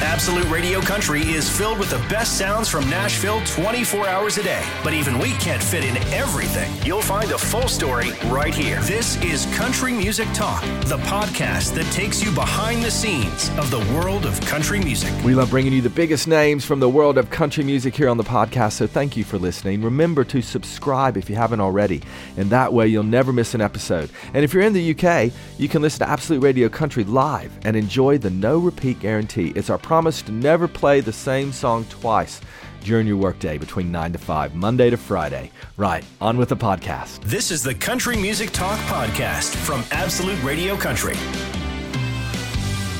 Absolute Radio Country is filled with the best sounds from Nashville 24 hours a day. But even we can't fit in everything. You'll find a full story right here. This is Country Music Talk, the podcast that takes you behind the scenes of the world of country music. We love bringing you the biggest names from the world of country music here on the podcast, so thank you for listening. Remember to subscribe if you haven't already, and that way you'll never miss an episode. And if you're in the UK, you can listen to Absolute Radio Country live and enjoy the no repeat guarantee. It's our promise to never play the same song twice during your workday between 9 to 5, Monday to Friday. Right, on with the podcast. This is the Country Music Talk podcast from Absolute Radio Country.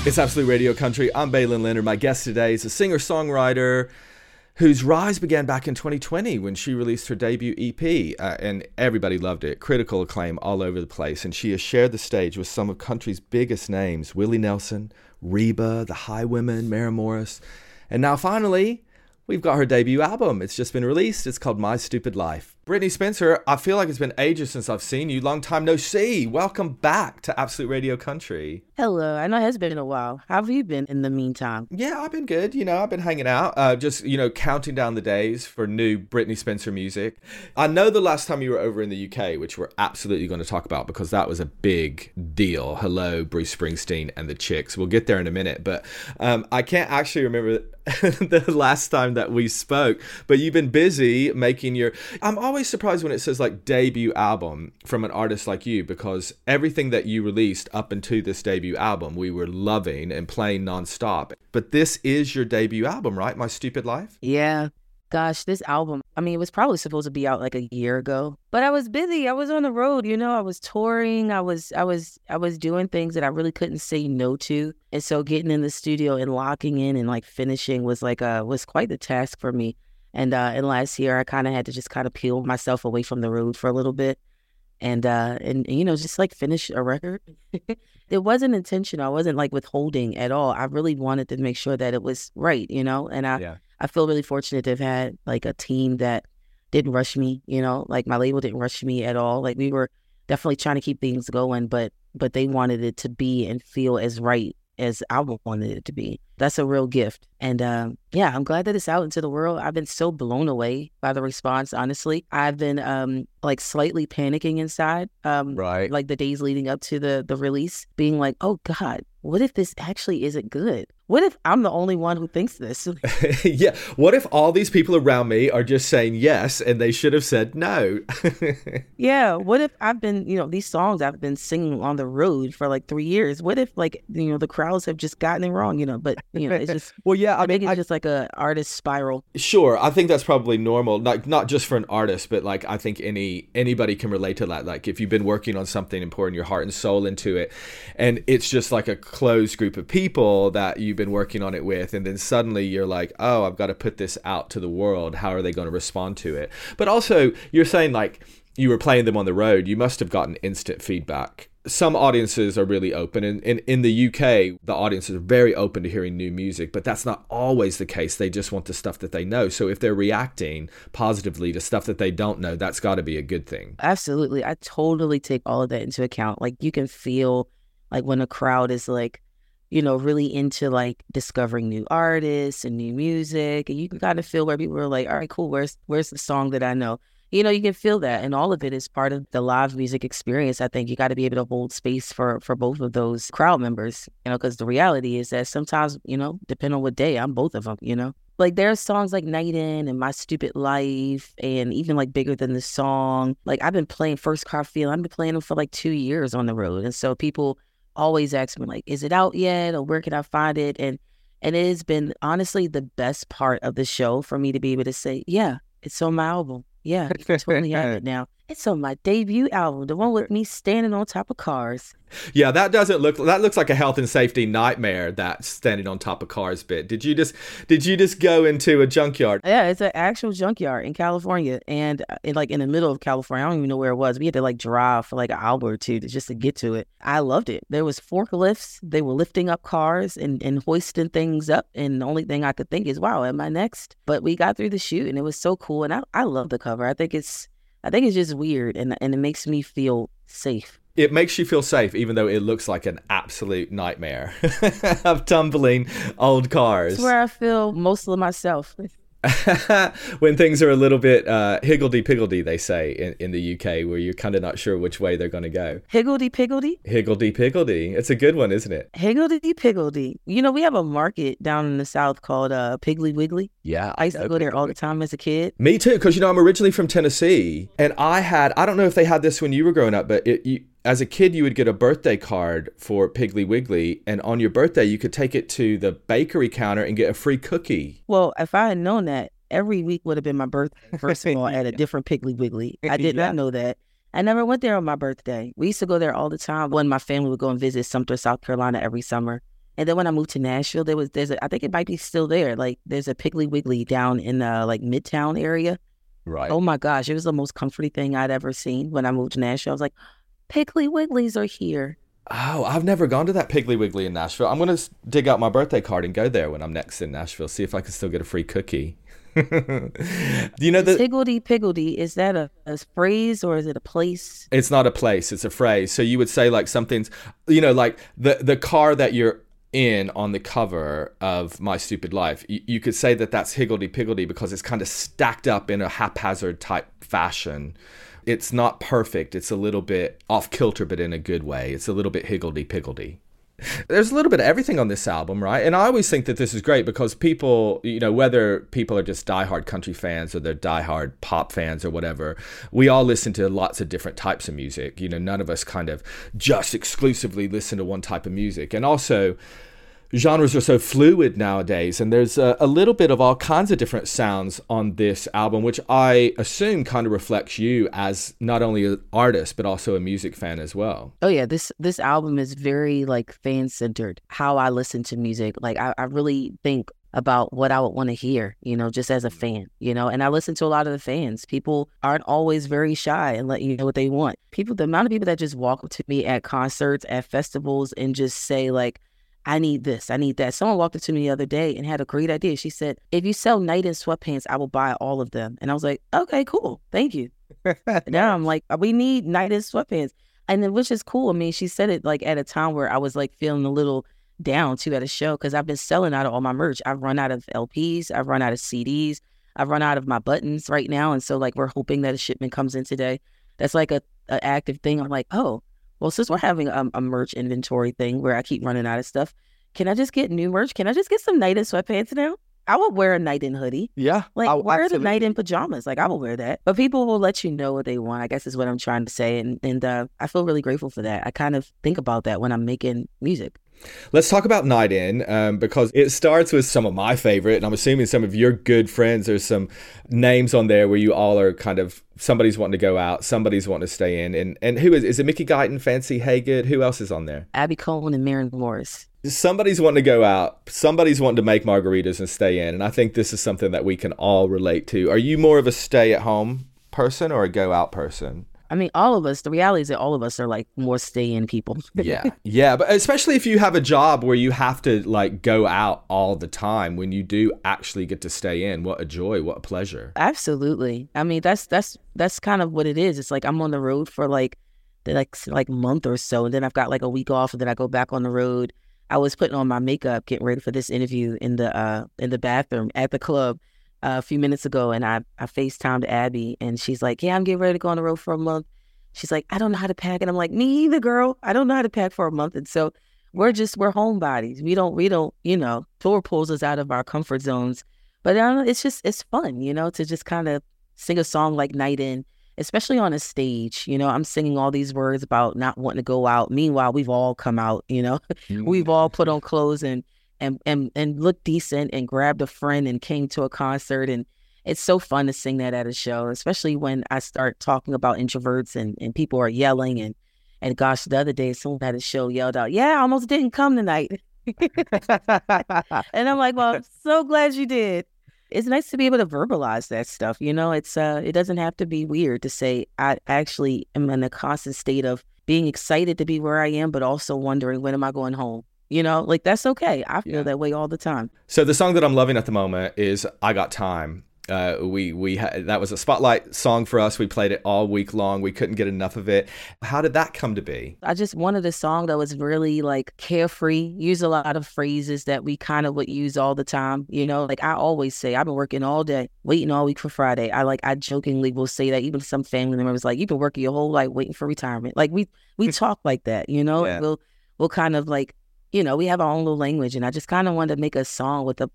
It's Absolute Radio Country. I'm Baylen Leonard. My guest today is a singer songwriter whose rise began back in 2020 when she released her debut EP, uh, and everybody loved it. Critical acclaim all over the place, and she has shared the stage with some of country's biggest names Willie Nelson, Reba, the Highwomen, Maren Morris, and now finally, we've got her debut album. It's just been released. It's called My Stupid Life. Brittney Spencer, I feel like it's been ages since I've seen you. Long time no see. Welcome back to Absolute Radio Country. Hello. I know it has been a while. How have you been in the meantime? Yeah, I've been good. You know, I've been hanging out, uh, just, you know, counting down the days for new Brittney Spencer music. I know the last time you were over in the UK, which we're absolutely going to talk about because that was a big deal. Hello, Bruce Springsteen and the Chicks. We'll get there in a minute, but um, I can't actually remember the last time that we spoke, but you've been busy making your. I'm always surprised when it says like debut album from an artist like you because everything that you released up into this debut album we were loving and playing nonstop. But this is your debut album, right? My Stupid Life? Yeah. Gosh, this album, I mean, it was probably supposed to be out like a year ago. But I was busy. I was on the road, you know, I was touring. I was I was I was doing things that I really couldn't say no to. And so getting in the studio and locking in and like finishing was like uh was quite the task for me. And uh and last year I kind of had to just kind of peel myself away from the road for a little bit and uh and, you know just like finish a record. It wasn't intentional. I wasn't like withholding at all. I really wanted to make sure that it was right you know and i Yeah. i feel really fortunate to have had like a team that didn't rush me you know like my label didn't rush me at all. Like we were definitely trying to keep things going but but they wanted it to be and feel as right as i wanted it to be. That's a real gift. And um yeah i'm glad that it's out into the world. I've been so blown away by the response honestly. I've been um like slightly panicking inside um Right. like the days leading up to the the release being like oh god what if this actually isn't good what if i'm the only one who thinks this yeah. What if all these people around me are just saying yes and they should have said no? yeah what if i've been you know these songs i've been singing on the road for like three years what if like you know the crowds have just gotten it wrong you know but you know it's just well, yeah. I I mean, it's I, just like a artist spiral. Sure, I think that's probably normal. Like not just for an artist, but like I think any anybody can relate to that. Like if you've been working on something and pouring your heart and soul into it, and it's just like a closed group of people that you've been working on it with, and then suddenly you're like, oh, I've got to put this out to the world. How are they going to respond to it? But also, you're saying like you were playing them on the road. You must have gotten instant feedback some audiences are really open and in, in the UK the audiences are very open to hearing new music but that's not always the case they just want the stuff that they know so if they're reacting positively to stuff that they don't know that's got to be a good thing Absolutely. I totally take all of that into account. Like you can feel like when a crowd is like, you know, really into like discovering new artists and new music. And you can kind of feel where people are like, all right, cool, where's where's the song that I know? You know, you can feel that. And all of it is part of the live music experience. I think you got to be able to hold space for for both of those crowd members, you know, because the reality is that sometimes, you know, depending on what day, I'm both of them, you know. Like there are songs like Night In and My Stupid Life and even like Bigger Than the Song. Like I've been playing First Car Feel. I've been playing them for like two years on the road. And so people always ask me like, is it out yet? Or where can I find it? And and it has been honestly the best part of the show for me to be able to say, yeah, it's on my album. Yeah, you can totally have it now. It's on my debut album, the one with me standing on top of cars. Yeah, that doesn't look that looks like a health and safety nightmare that standing on top of cars bit. Did you just did you just go into a junkyard? Yeah, it's an actual junkyard in California, and uh, in, like in the middle of California. I don't even know where it was. We had to like drive for like an hour or two to just to get to it. I loved it. There was forklifts. They were lifting up cars and and hoisting things up. And the only thing I could think is, wow, am I next? But we got through the shoot, and it was so cool. And I I love the cover. I think it's I think it's just weird, and and it makes me feel safe. it makes you feel safe, even though it looks like an absolute nightmare of tumbling old cars. That's where I feel most of myself. when things are a little bit uh, higgledy piggledy, they say in, in the UK, where you're kind of not sure which way they're going to go. Higgledy piggledy? Higgledy piggledy. It's a good one, isn't it? Higgledy piggledy. You know, we have a market down in the South called uh, Piggly Wiggly. Yeah. I used to go there all the time as a kid. Me too, because, you know, I'm originally from Tennessee, and I had, I don't know if they had this when you were growing up, but it, you, as a kid, you would get a birthday card for Piggly Wiggly, and on your birthday, you could take it to the bakery counter and get a free cookie. Well, if I had known that, every week would have been my birthday, first of all, at a different Piggly Wiggly. I did yeah. not know that. I never went there on my birthday. We used to go there all the time when my family would go and visit Sumter, South Carolina every summer. And then when I moved to Nashville, there was there's a I think it might be still there. Like there's a Piggly Wiggly down in the like Midtown area. Right. Oh my gosh, it was the most comforting thing I'd ever seen when I moved to Nashville. I was like, Piggly Wigglies are here. Oh, I've never gone to that Piggly Wiggly in Nashville. I'm going to dig out my birthday card and go there when I'm next in Nashville, see if I can still get a free cookie. Do you know the Higgledy Piggledy? Is that a, a phrase or is it a place? It's not a place, it's a phrase. So you would say like something's, you know, like the, the car that you're in on the cover of My Stupid Life, you, you could say that that's Higgledy Piggledy because it's kind of stacked up in a haphazard type fashion it's not perfect. It's a little bit off kilter, but in a good way. It's a little bit higgledy piggledy. There's a little bit of everything on this album, right? And I always think that this is great because people, you know, whether people are just diehard country fans or they're diehard pop fans or whatever, we all listen to lots of different types of music. You know, none of us kind of just exclusively listen to one type of music. And also, genres are so fluid nowadays, and there's a, a, little bit of all kinds of different sounds on this album, which I assume kind of reflects you as not only an artist but also a music fan as well. Oh yeah, this this album is very like fan centered. How I listen to music, like I, I really think about what I would want to hear, you know, just as a mm-hmm. fan, you know. And I listen to a lot of the fans. People aren't always very shy and let you know what they want. People, the amount of people that just walk up to me at concerts, at festivals, and just say like, I need this, I need that. Someone walked up to me the other day and had a great idea. She said, If you sell night in sweatpants, I will buy all of them. And I was like, Okay, cool. Thank you. now I'm like, We need night in sweatpants. And then, which is cool. I mean, she said it like at a time where I was like feeling a little down too at a show because I've been selling out of all my merch. I've run out of LPs, I've run out of CDs, I've run out of my buttons right now. And so, like, we're hoping that a shipment comes in today. That's like a, a active thing. I'm like, oh, well, since we're having a, a, merch inventory thing where I keep running out of stuff, can I just get new merch? Can I just get some night in sweatpants now? I would wear a night in hoodie. Yeah. Like, I'll, wear absolutely. the night in pajamas. Like, I will wear that. But people will let you know what they want, I guess is what I'm trying to say. And, and uh, I feel really grateful for that. I kind of think about that when I'm making music. Let's talk about Night In um, because it starts with some of my favorite, and I'm assuming some of your good friends. There's some names on there where you all are kind of somebody's wanting to go out, somebody's wanting to stay in, and and who is is it? Mickey Guyton, Fancy Hagood, who else is on there? Abby Cohen and Maren Morris. Somebody's wanting to go out, somebody's wanting to make margaritas and stay in, and I think this is something that we can all relate to. Are you more of a stay at home person or a go out person? I mean, all of us, the reality is that all of us are like more stay in people. yeah. Yeah. But especially if you have a job where you have to like go out all the time, when you do actually get to stay in, what a joy, what a pleasure. Absolutely. I mean, that's, that's, that's kind of what it is. It's like I'm on the road for like the like, like month or so. And then I've got like a week off and then I go back on the road. I was putting on my makeup, getting ready for this interview in the, uh, in the bathroom at the club a few minutes ago and I, I FaceTimed Abby and she's like, Yeah, I'm getting ready to go on the road for a month. She's like, I don't know how to pack. And I'm like, Me either, girl. I don't know how to pack for a month. And so we're just we're homebodies. We don't we don't, you know, tour pulls us out of our comfort zones. But uh, it's just it's fun, you know, to just kind of sing a song like Night In, especially on a stage. You know, I'm singing all these words about not wanting to go out. Meanwhile, we've all come out, you know. we've all put on clothes and and and and looked decent and grabbed a friend and came to a concert and it's so fun to sing that at a show, especially when I start talking about introverts and, and people are yelling and and gosh, the other day someone at a show yelled out, Yeah, I almost didn't come tonight. and I'm like, Well, I'm so glad you did. It's nice to be able to verbalize that stuff. You know, it's uh it doesn't have to be weird to say I actually am in a constant state of being excited to be where I am, but also wondering when am I going home? You know, like that's okay. I feel yeah. that way all the time. So the song that I'm loving at the moment is I Got Time. Uh, we we ha- that was a spotlight song for us. We played it all week long. We couldn't get enough of it. How did that come to be? I just wanted a song that was really like carefree. Use a lot of phrases that we kind of would use all the time. You know, like I always say, I've been working all day, waiting all week for Friday. I like I jokingly will say that even some family members like you've been working your whole life waiting for retirement. Like we we talk like that. You know, Yeah. we'll we'll kind of like you know we have our own little language, and I just kind of wanted to make a song with a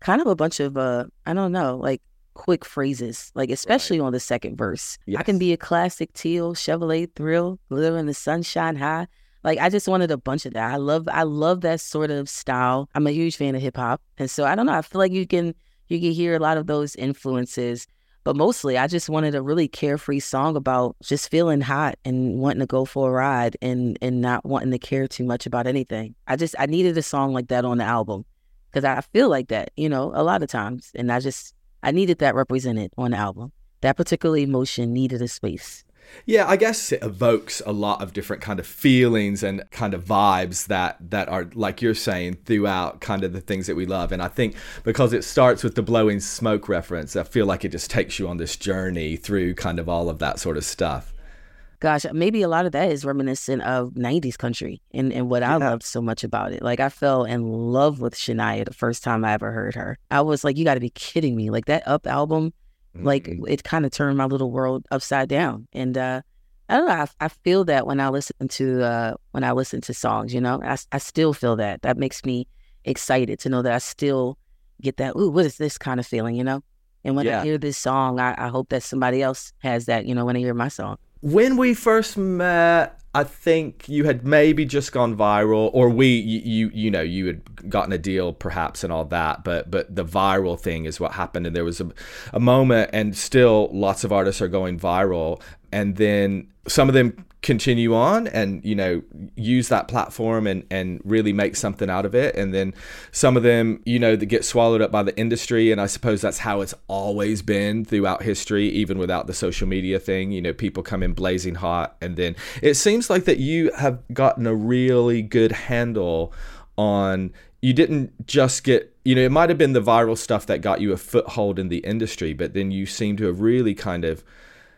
kind of a bunch of uh I don't know like quick phrases, like especially on the second verse. I can be a classic teal, Chevrolet thrill, glitter in the sunshine high. Like I just wanted a bunch of that. I love I love that sort of style. I'm a huge fan of hip hop. And so I don't know, I feel like you can you can hear a lot of those influences. But mostly I just wanted a really carefree song about just feeling hot and wanting to go for a ride and and not wanting to care too much about anything. I just I needed a song like that on the album. Cause I feel like that, you know, a lot of times. And I just I needed that represented on the album. That particular emotion needed a space. Yeah, I guess it evokes a lot of different kind of feelings and kind of vibes that that are like you're saying throughout kind of the things that we love. And I think because it starts with the blowing smoke reference, I feel like it just takes you on this journey through kind of all of that sort of stuff. Gosh, maybe a lot of that is reminiscent of 90s country and, and what I loved so much about it. Like, I fell in love with Shania the first time I ever heard her. I was like, you got to be kidding me. Like, that Up album, like, Mhm. it kind of turned my little world upside down. And, uh, I don't know. I, I feel that when I listen to uh, when I listen to songs, you know, I, I still feel that. That makes me excited to know that I still get that. Ooh, what is this kind of feeling, you know? And when Yeah. I hear this song, I, I hope that somebody else has that, you know, when I hear my song. When we first met i think you had maybe just gone viral or we you you, know you had gotten a deal perhaps and all that but but the viral thing is what happened and there was a, a moment and still lots of artists are going viral and then some of them continue on and you know use that platform and and really make something out of it. And then some of them you know that get swallowed up by the industry. And i suppose that's how it's always been throughout history even without the social media thing you know people come in blazing hot. And then it seems like that you have gotten a really good handle on you didn't just get you know it might have been the viral stuff that got you a foothold in the industry but then you seem to have really kind of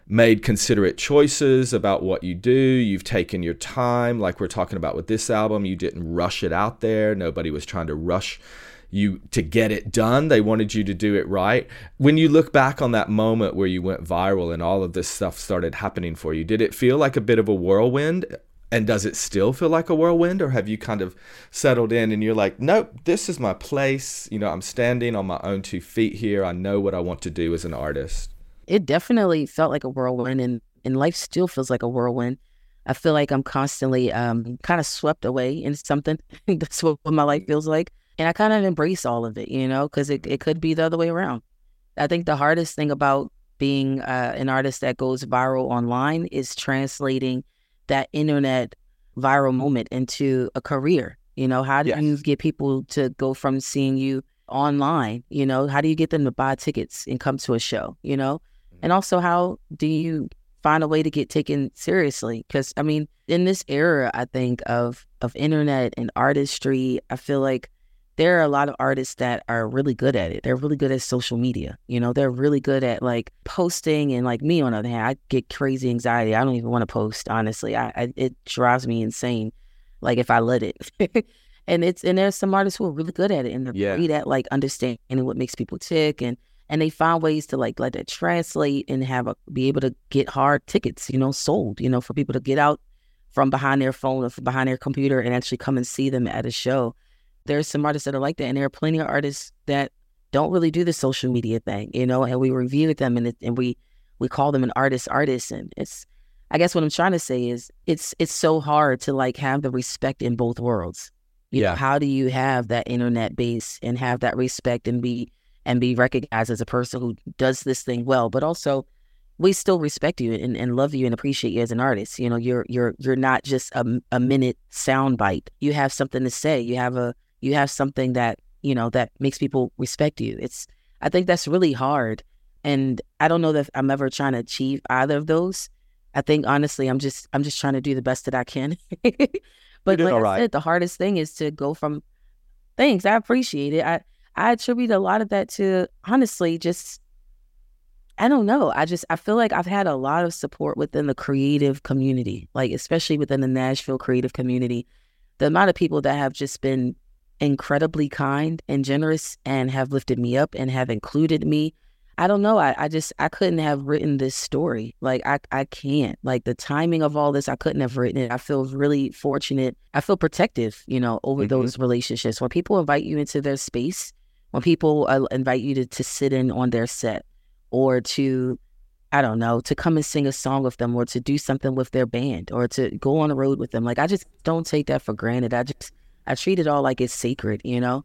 made considerate choices about what you do. You've taken your time, like we're talking about with this album. You didn't rush it out there. Nobody was trying to rush you to get it done. They wanted you to do it right. When you look back on that moment where you went viral and all of this stuff started happening for you, did it feel like a bit of a whirlwind? And does it still feel like a whirlwind, or have you kind of settled in and you're like, nope, this is my place? You know, I'm standing on my own two feet here. I know what I want to do as an artist. It definitely felt like a whirlwind and, and life still feels like a whirlwind. I feel like I'm constantly um, kind of swept away in something. That's what, what my life feels like. And I kind of embrace all of it, you know, because it, it could be the other way around. I think the hardest thing about being uh, an artist that goes viral online is translating that internet viral moment into a career. You know, how do you get people to go from seeing you online? You know, how do you get them to buy tickets and come to a show? You know, and also how do you find a way to get taken seriously? Because I mean, in this era, I think of of internet and artistry, I feel like there are a lot of artists that are really good at it. They're really good at social media. You know, they're really good at like posting and like me on the other hand, I get crazy anxiety. I don't even want to post, honestly. I, I it drives me insane. Like if I let it. and it's and there's some artists who are really good at it and they're Yeah. great at like understanding what makes people tick and and they find ways to like let that translate and have a be able to get hard tickets, you know, sold, you know, for people to get out from behind their phone or from behind their computer and actually come and see them at a show. There's some artists that are like that, and there are plenty of artists that don't really do the social media thing, you know. And we review them, and it, and we we call them an artist artist, and it's. I guess what I'm trying to say is it's it's so hard to like have the respect in both worlds. You know, Yeah. how do you have that internet base and have that respect and be and be recognized as a person who does this thing well, but also we still respect you and, and love you and appreciate you as an artist. You know, you're you're you're not just a, a minute soundbite. You have something to say. You have a you have something that you know that makes people respect you. It's I think that's really hard, and I don't know that I'm ever trying to achieve either of those. I think honestly, I'm just I'm just trying to do the best that I can. but like I right. said, the hardest thing is to go from thanks. I appreciate it. I I attribute a lot of that to honestly just I don't know. I just I feel like I've had a lot of support within the creative community, like especially within the Nashville creative community. The amount of people that have just been incredibly kind and generous and have lifted me up and have included me. I don't know. I, I just I couldn't have written this story. Like I I can't. Like the timing of all this, I couldn't have written it. I feel really fortunate. I feel protective, you know, over mm-hmm. those relationships. When people invite you into their space, when people uh, invite you to, to sit in on their set or to I don't know, to come and sing a song with them or to do something with their band or to go on the road with them. Like I just don't take that for granted. I just I treat it all like it's sacred, you know?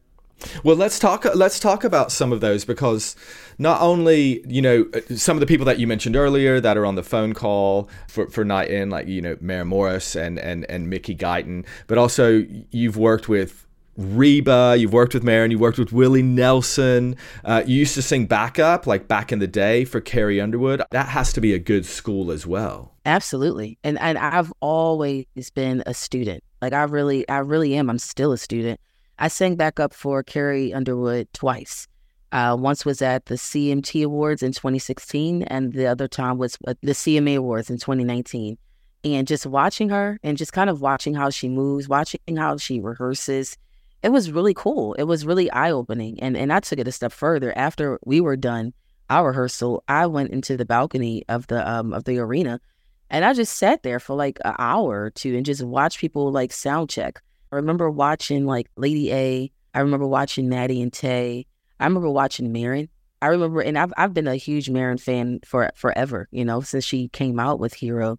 Well, let's talk. Let's talk about some of those because not only you know some of the people that you mentioned earlier that are on the phone call for, for Night In, like you know Maren Morris and and and Mickey Guyton, but also you've worked with Reba, you've worked with Maren, you worked with Willie Nelson. Uh, you used to sing backup, like back in the day for Carrie Underwood. That has to be a good school as well. Absolutely, and and I've always been a student. Like I really, I really am. I'm still a student. I sang backup for Carrie Underwood twice. Uh, once was at the CMT Awards in 2016, and the other time was at the CMA Awards in 2019. And just watching her and just kind of watching how she moves, watching how she rehearses, it was really cool. It was really eye opening. And and I took it a step further. After we were done our rehearsal, I went into the balcony of the um of the arena and I just sat there for like an hour or two and just watched people like sound check. I remember watching like Lady A. I remember watching Maddie and Tae. I remember watching Maren. I remember, and I've I've been a huge Maren fan for forever. You know, since she came out with Hero,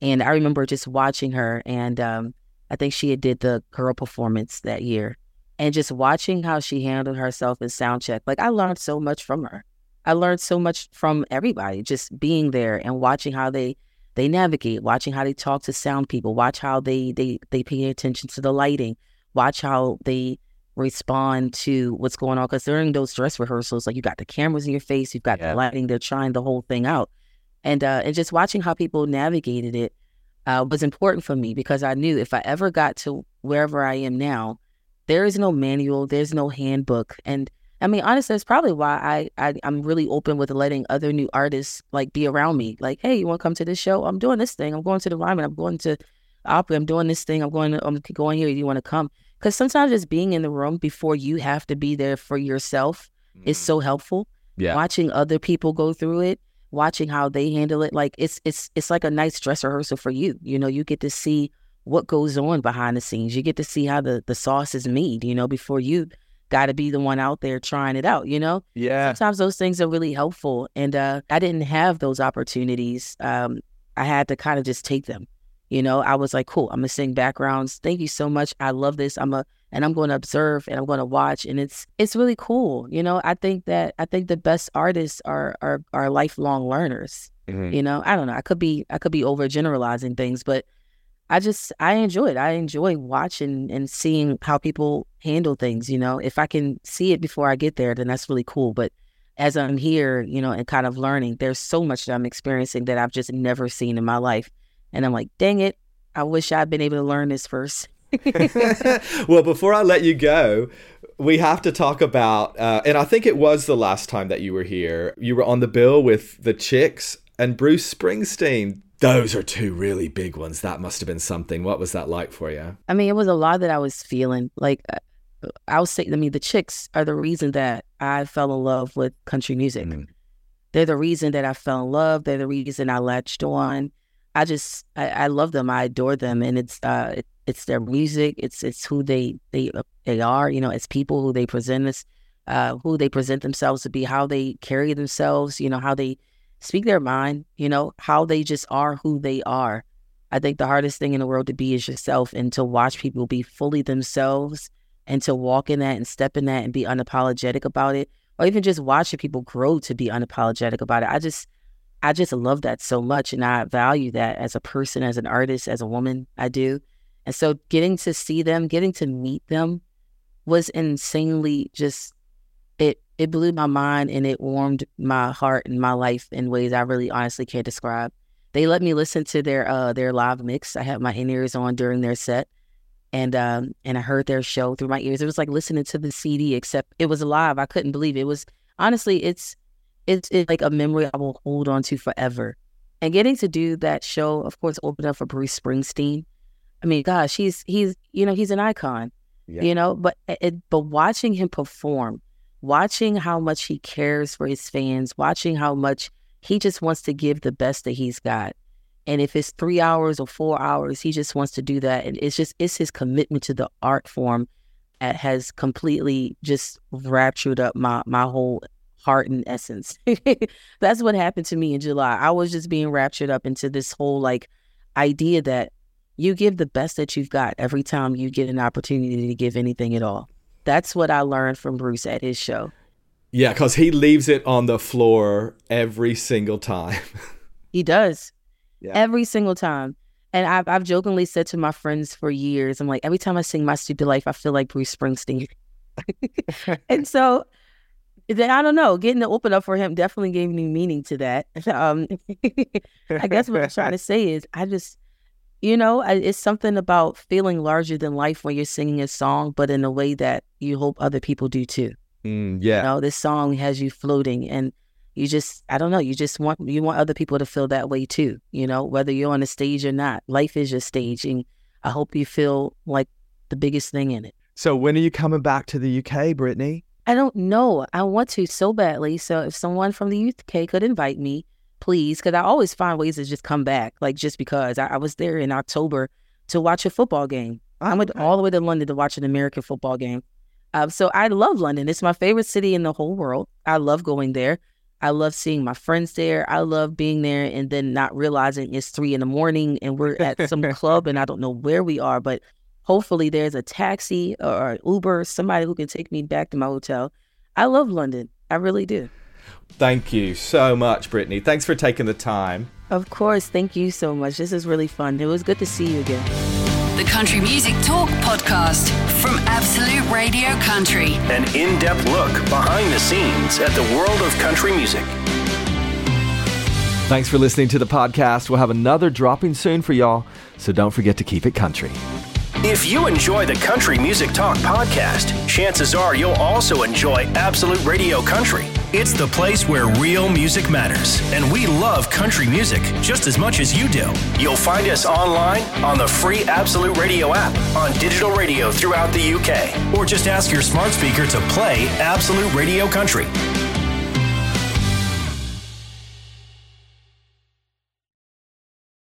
and I remember just watching her, and um, I think she had did the girl performance that year, and just watching how she handled herself in sound check. Like I learned so much from her. I learned so much from everybody just being there and watching how they they navigate, watching how they talk to sound people, watch how they they they pay attention to the lighting, watch how they respond to what's going on. Because during those dress rehearsals, like you got the cameras in your face, you've got yeah. the lighting, they're trying the whole thing out, and uh, and just watching how people navigated it uh, was important for me because I knew if I ever got to wherever I am now, there is no manual, there's no handbook, and I mean, honestly, that's probably why I, I I'm really open with letting other new artists like be around me. Like, hey, you want to come to this show? I'm doing this thing. I'm going to the Ryman. I'm going to Opry. I'm doing this thing. I'm going. To, I'm going here. You want to come? Because sometimes just being in the room before you have to be there for yourself mm. is so helpful. Yeah. Watching other people go through it, watching how they handle it, like it's it's it's like a nice dress rehearsal for you. You know, you get to see what goes on behind the scenes. You get to see how the the sauce is made. You know, before you got to be the one out there trying it out, you know? Yeah. Sometimes those things are really helpful. And uh, I didn't have those opportunities. Um, I had to kind of just take them. You know, I was like, cool, I'm gonna sing backgrounds. Thank you so much. I love this. I'm a and I'm going to observe and I'm going to watch and it's it's really cool. You know, I think that I think the best artists are are are lifelong learners. Mm-hmm. You know, I don't know. I could be I could be overgeneralizing things, but I just I enjoy it. I enjoy watching and seeing how people handle things. You know, if I can see it before I get there, then that's really cool. But as I'm here, you know, and kind of learning, there's so much that I'm experiencing that I've just never seen in my life, and I'm like, dang it, I wish I'd been able to learn this first. well, before I let you go, we have to talk about, uh, and I think it was the last time that you were here. You were on the bill with the Chicks and Bruce Springsteen. Those are two really big ones. That must have been something. What was that like for you? I mean, it was a lot that I was feeling. Like, uh, I was saying, I mean, the chicks are the reason that I fell in love with country music. Mm. They're the reason that I fell in love. They're the reason I latched on. I just, I, I love them. I adore them, and it's, uh, it, it's their music. It's, it's who they, they, uh, they are. You know, it's people who they present us, uh, who they present themselves to be, how they carry themselves. You know, how they speak their mind, you know, how they just are who they are. I think the hardest thing in the world to be is yourself and to watch people be fully themselves and to walk in that and step in that and be unapologetic about it or even just watching people grow to be unapologetic about it. I just I just love that so much and I value that as a person, as an artist, as a woman, I do. And so getting to see them, getting to meet them was insanely just it it blew my mind and it warmed my heart and my life in ways I really honestly can't describe. They let me listen to their uh their live mix. I had my in ears on during their set, and um and I heard their show through my ears. It was like listening to the CD, except it was live. I couldn't believe it. it was honestly it's it's, it's like a memory I will hold on to forever. And getting to do that show, of course, opened up for Bruce Springsteen. I mean, gosh, he's he's you know he's an icon, yeah. you know. But it, but watching him perform, watching how much he cares for his fans, watching how much he just wants to give the best that he's got. And if it's three hours or four hours, he just wants to do that. And it's just it's his commitment to the art form that has completely just raptured up my my whole heart and essence. That's what happened to me in July. I was just being raptured up into this whole like idea that you give the best that you've got every time you get an opportunity to give anything at all. That's what I learned from Bruce at his show. Yeah, because he leaves it on the floor every single time. he does. Yeah. Every single time. And I've, I've jokingly said to my friends for years, I'm like, every time I sing My Stupid Life, I feel like Bruce Springsteen. and so then I don't know, getting to open up for him definitely gave me meaning to that. Um, I guess what I'm trying to say is, I just, you know, it's something about feeling larger than life when you're singing a song, but in a way that you hope other people do too. Mm, yeah. You know, this song has you floating and you just, I don't know, you just want, you want other people to feel that way too, you know, whether you're on a stage or not. Life is your stage. And I hope you feel like the biggest thing in it. So when are you coming back to the UK, Brittney? I don't know. I want to so badly. So if someone from the UK could invite me, please, because I always find ways to just come back, like just because I, I was there in October to watch a football game. I went all the way to London to watch an American football game. Uh, so I love London. It's my favorite city in the whole world. I love going there. I love seeing my friends there. I love being there and then not realizing it's three in the morning and we're at some club and I don't know where we are, but hopefully there's a taxi or Uber, somebody who can take me back to my hotel. I love London. I really do. Thank you so much, Brittney. Thanks for taking the time. Of course. Thank you so much. This is really fun. It was good to see you again. The Country Music Talk podcast from Absolute Radio Country. An in depth look behind the scenes at the world of country music. Thanks for listening to the podcast. We'll have another dropping soon for y'all, so don't forget to keep it country. If you enjoy the Country Music Talk podcast, chances are you'll also enjoy Absolute Radio Country. It's the place where real music matters, and we love country music just as much as you do. You'll find us online on the free Absolute Radio app, on digital radio throughout the UK, or just ask your smart speaker to play Absolute Radio Country.